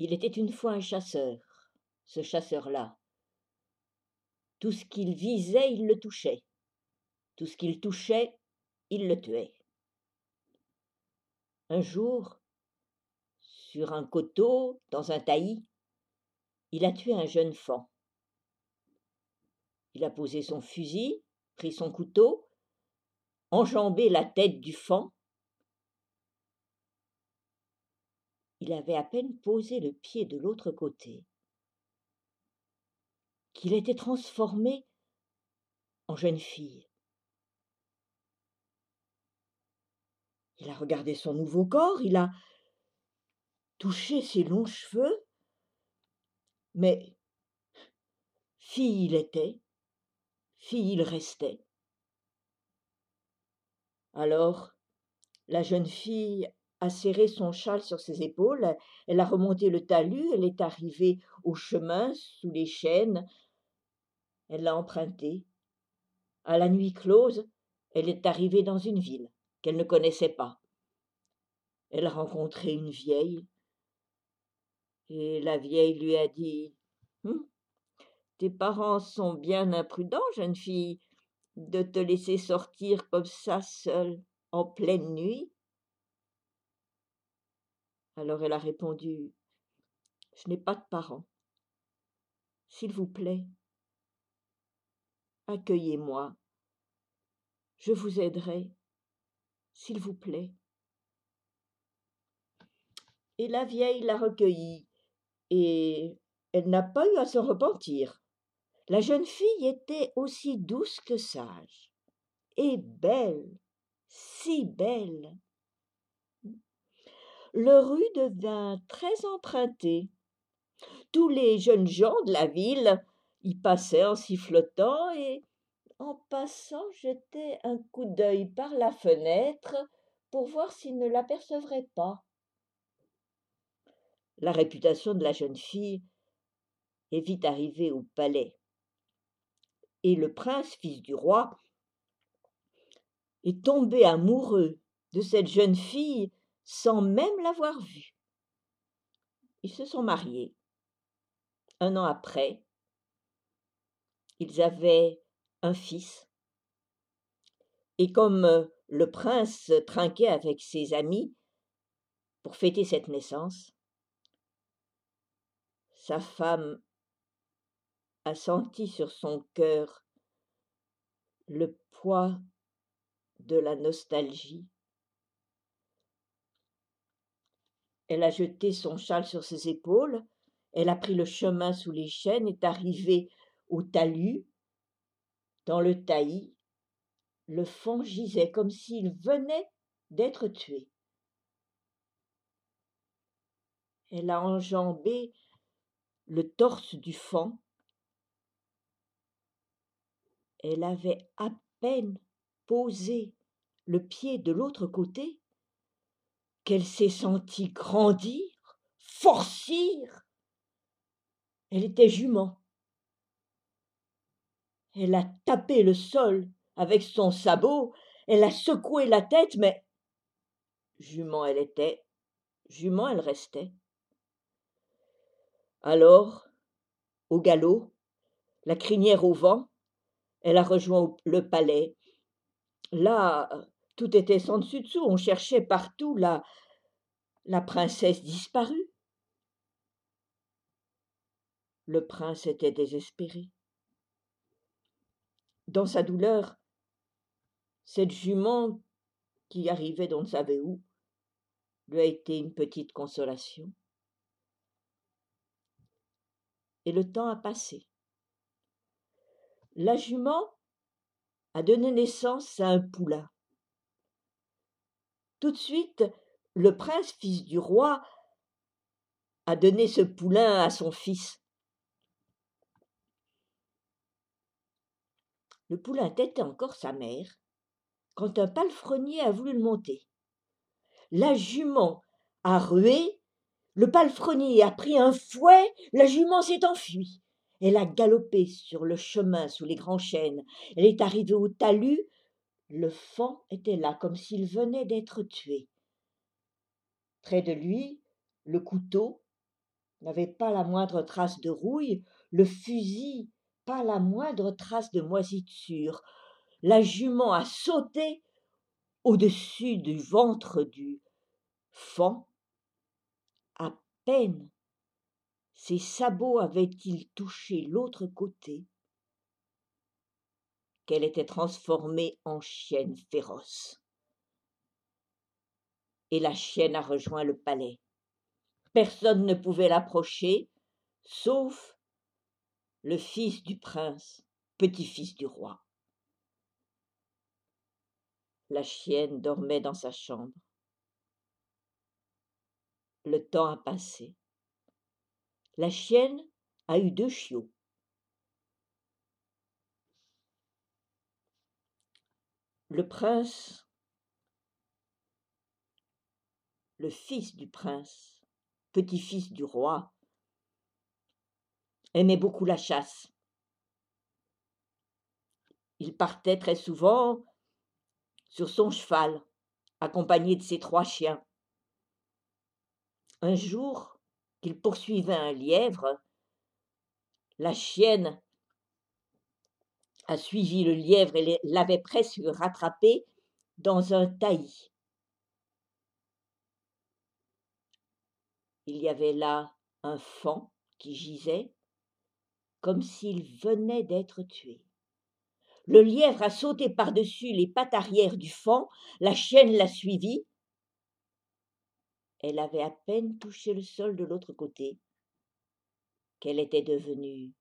Il était une fois un chasseur, ce chasseur-là. Tout ce qu'il visait, il le touchait. Tout ce qu'il touchait, il le tuait. Un jour, sur un coteau, dans un taillis, il a tué un jeune fan. Il a posé son fusil, pris son couteau, enjambé la tête du fan. Il avait à peine posé le pied de l'autre côté qu'il était transformé en jeune fille. Il a regardé son nouveau corps, il a touché ses longs cheveux, mais fille il était, fille il restait. Alors, la jeune fille a serré son châle sur ses épaules, elle a remonté le talus, elle est arrivée au chemin sous les chênes, elle l'a emprunté. À la nuit close, elle est arrivée dans une ville qu'elle ne connaissait pas. Elle a rencontré une vieille, et la vieille lui a dit hum, Tes parents sont bien imprudents, jeune fille, de te laisser sortir comme ça seule en pleine nuit. Alors elle a répondu Je n'ai pas de parents. S'il vous plaît, accueillez-moi. Je vous aiderai, s'il vous plaît. Et la vieille l'a recueillie, et elle n'a pas eu à se repentir. La jeune fille était aussi douce que sage, et belle, si belle. Le rue devint très emprunté. Tous les jeunes gens de la ville y passaient en sifflotant et, en passant, jetaient un coup d'œil par la fenêtre pour voir s'ils ne l'apercevraient pas. La réputation de la jeune fille est vite arrivée au palais. Et le prince, fils du roi, est tombé amoureux de cette jeune fille sans même l'avoir vue. Ils se sont mariés. Un an après, ils avaient un fils. Et comme euh, le prince trinquait avec ses amis pour fêter cette naissance, sa femme a senti sur son cœur le poids de la nostalgie. Elle a jeté son châle sur ses épaules, elle a pris le chemin sous les chênes, est arrivée au talus, dans le taillis, le fond gisait comme s'il venait d'être tué. Elle a enjambé le torse du fond. Elle avait à peine posé le pied de l'autre côté qu'elle s'est sentie grandir, forcir. Elle était jument. Elle a tapé le sol avec son sabot, elle a secoué la tête, mais jument elle était, jument elle restait. Alors, au galop, la crinière au vent, elle a rejoint le palais. Là, tout était sans dessus dessous, on cherchait partout la, la princesse disparue. Le prince était désespéré dans sa douleur, cette jument qui arrivait d'on ne savait où lui a été une petite consolation. Et le temps a passé. La jument a donné naissance à un poulain. Tout de suite, le prince, fils du roi, a donné ce poulain à son fils. Le poulain tétait encore sa mère quand un palefrenier a voulu le monter. La jument a rué, le palefrenier a pris un fouet, la jument s'est enfuie. Elle a galopé sur le chemin sous les grands chênes. Elle est arrivée au talus. Le fan était là comme s'il venait d'être tué. Près de lui, le couteau n'avait pas la moindre trace de rouille, le fusil pas la moindre trace de moisissure. La jument a sauté au-dessus du ventre du fan. À peine ses sabots avaient-ils touché l'autre côté qu'elle était transformée en chienne féroce. Et la chienne a rejoint le palais. Personne ne pouvait l'approcher, sauf le fils du prince, petit-fils du roi. La chienne dormait dans sa chambre. Le temps a passé. La chienne a eu deux chiots. Le prince, le fils du prince, petit-fils du roi, aimait beaucoup la chasse. Il partait très souvent sur son cheval, accompagné de ses trois chiens. Un jour qu'il poursuivait un lièvre, la chienne a suivi le lièvre et l'avait presque rattrapé dans un taillis. Il y avait là un fan qui gisait comme s'il venait d'être tué. Le lièvre a sauté par-dessus les pattes arrière du fan, la chienne l'a suivi. Elle avait à peine touché le sol de l'autre côté qu'elle était devenue,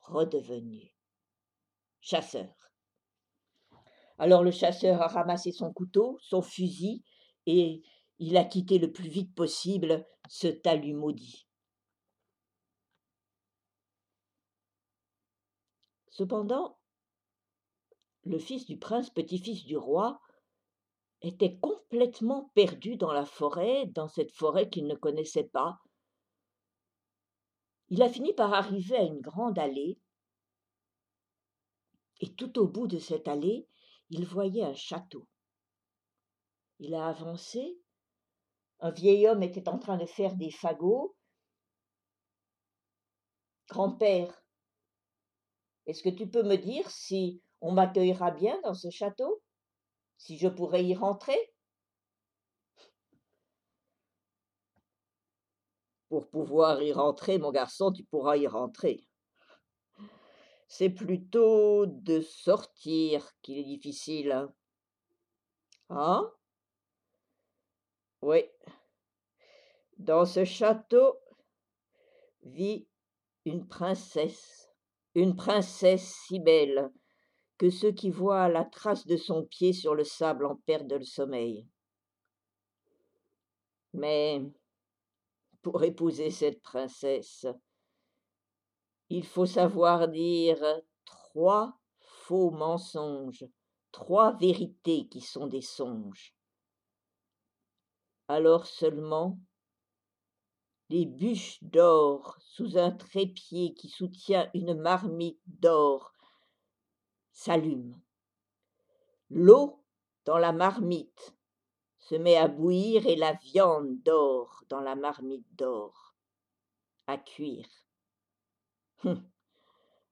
redevenue chasseur. Alors le chasseur a ramassé son couteau, son fusil, et il a quitté le plus vite possible ce talus maudit. Cependant, le fils du prince, petit-fils du roi, était complètement perdu dans la forêt, dans cette forêt qu'il ne connaissait pas. Il a fini par arriver à une grande allée, et tout au bout de cette allée, il voyait un château. Il a avancé, un vieil homme était en train de faire des fagots. Grand-père, est-ce que tu peux me dire si on m'accueillera bien dans ce château? Si je pourrais y rentrer? Pour pouvoir y rentrer, mon garçon, tu pourras y rentrer. C'est plutôt de sortir qu'il est difficile. Hein, Oui. Dans ce château vit une princesse une princesse si belle que ceux qui voient la trace de son pied sur le sable en perdent le sommeil. Mais pour épouser cette princesse, il faut savoir dire trois faux mensonges, trois vérités qui sont des songes. Alors seulement les bûches d'or sous un trépied qui soutient une marmite d'or s'allument. L'eau dans la marmite se met à bouillir et la viande d'or dans la marmite d'or à cuire. Hum.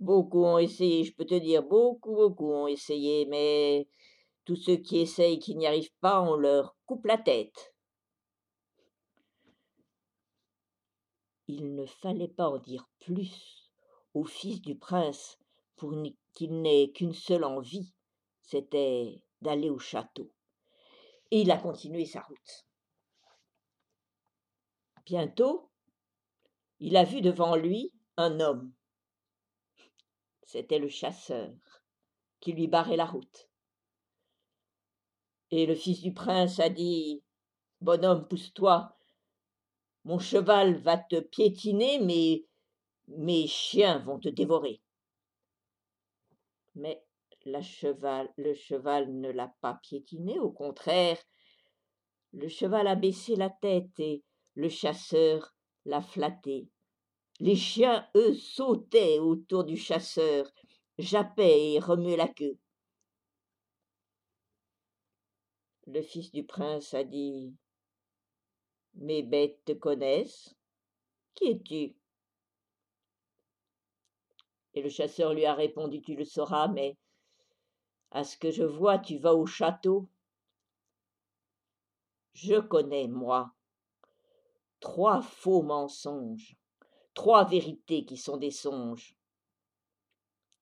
Beaucoup ont essayé, je peux te dire, beaucoup, beaucoup ont essayé, mais tous ceux qui essayent qui n'y arrivent pas, on leur coupe la tête. il ne fallait pas en dire plus au fils du prince pour qu'il n'ait qu'une seule envie, c'était d'aller au château. Et il a continué sa route. Bientôt, il a vu devant lui un homme. C'était le chasseur qui lui barrait la route. Et le fils du prince a dit Bonhomme, pousse-toi, mon cheval va te piétiner, mais mes chiens vont te dévorer. Mais le cheval ne l'a pas piétiné, au contraire, le cheval a baissé la tête et le chasseur l'a flatté. Les chiens, eux, sautaient autour du chasseur, jappaient et remuaient la queue. Le fils du prince a dit mes bêtes te connaissent, Qui es-tu? Et le chasseur lui a répondu Tu le sauras, mais à ce que je vois, tu vas au château. Je connais, moi, trois faux mensonges, trois vérités qui sont des songes.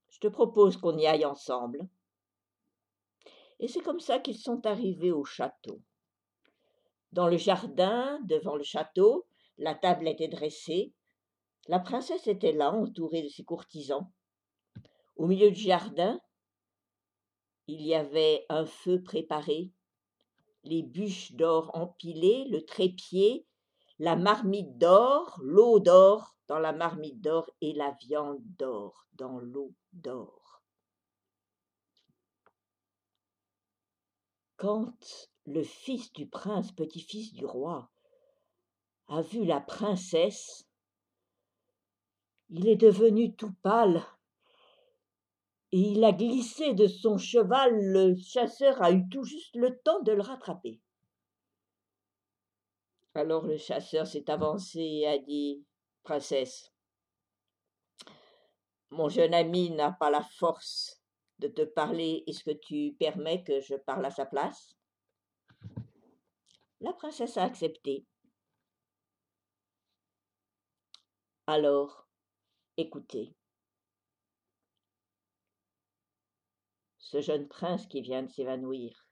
Je te propose qu'on y aille ensemble. Et c'est comme ça qu'ils sont arrivés au château. Dans le jardin, devant le château, la table était dressée. La princesse était là, entourée de ses courtisans. Au milieu du jardin, il y avait un feu préparé, les bûches d'or empilées, le trépied, la marmite d'or, l'eau d'or dans la marmite d'or et la viande d'or dans l'eau d'or. Quand le fils du prince, petit-fils du roi, a vu la princesse, il est devenu tout pâle, et il a glissé de son cheval, le chasseur a eu tout juste le temps de le rattraper. Alors le chasseur s'est avancé et a dit Princesse, mon jeune ami n'a pas la force de te parler, est-ce que tu permets que je parle à sa place? La princesse a accepté. Alors, écoutez. Ce jeune prince qui vient de s'évanouir.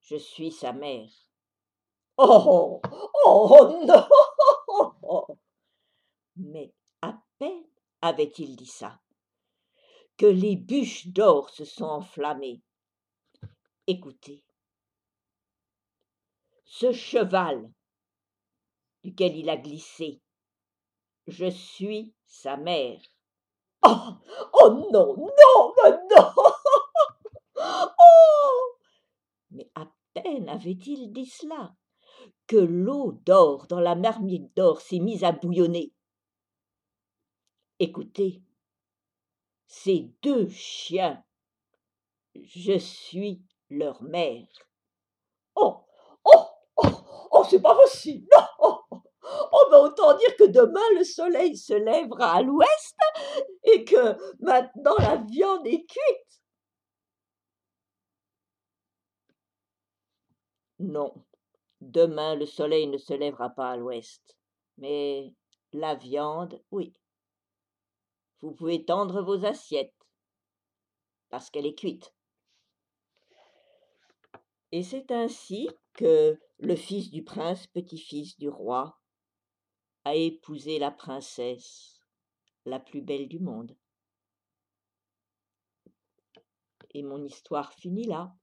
Je suis sa mère. Oh Oh non Mais à peine avait-il dit ça que les bûches d'or se sont enflammées. Écoutez, ce cheval duquel il a glissé, je suis sa mère. Oh, oh non, non, non Oh Mais à peine avait-il dit cela que l'eau d'or dans la marmite d'or s'est mise à bouillonner. Écoutez, ces deux chiens, je suis leur mère. Oh, oh, oh, oh, c'est pas possible. Oh, oh, oh ben autant dire que demain le soleil se lèvera à l'ouest et que maintenant la viande est cuite. Non, demain le soleil ne se lèvera pas à l'ouest, mais la viande, oui. Vous pouvez tendre vos assiettes, parce qu'elle est cuite. Et c'est ainsi que le fils du prince, petit-fils du roi, a épousé la princesse, la plus belle du monde. Et mon histoire finit là.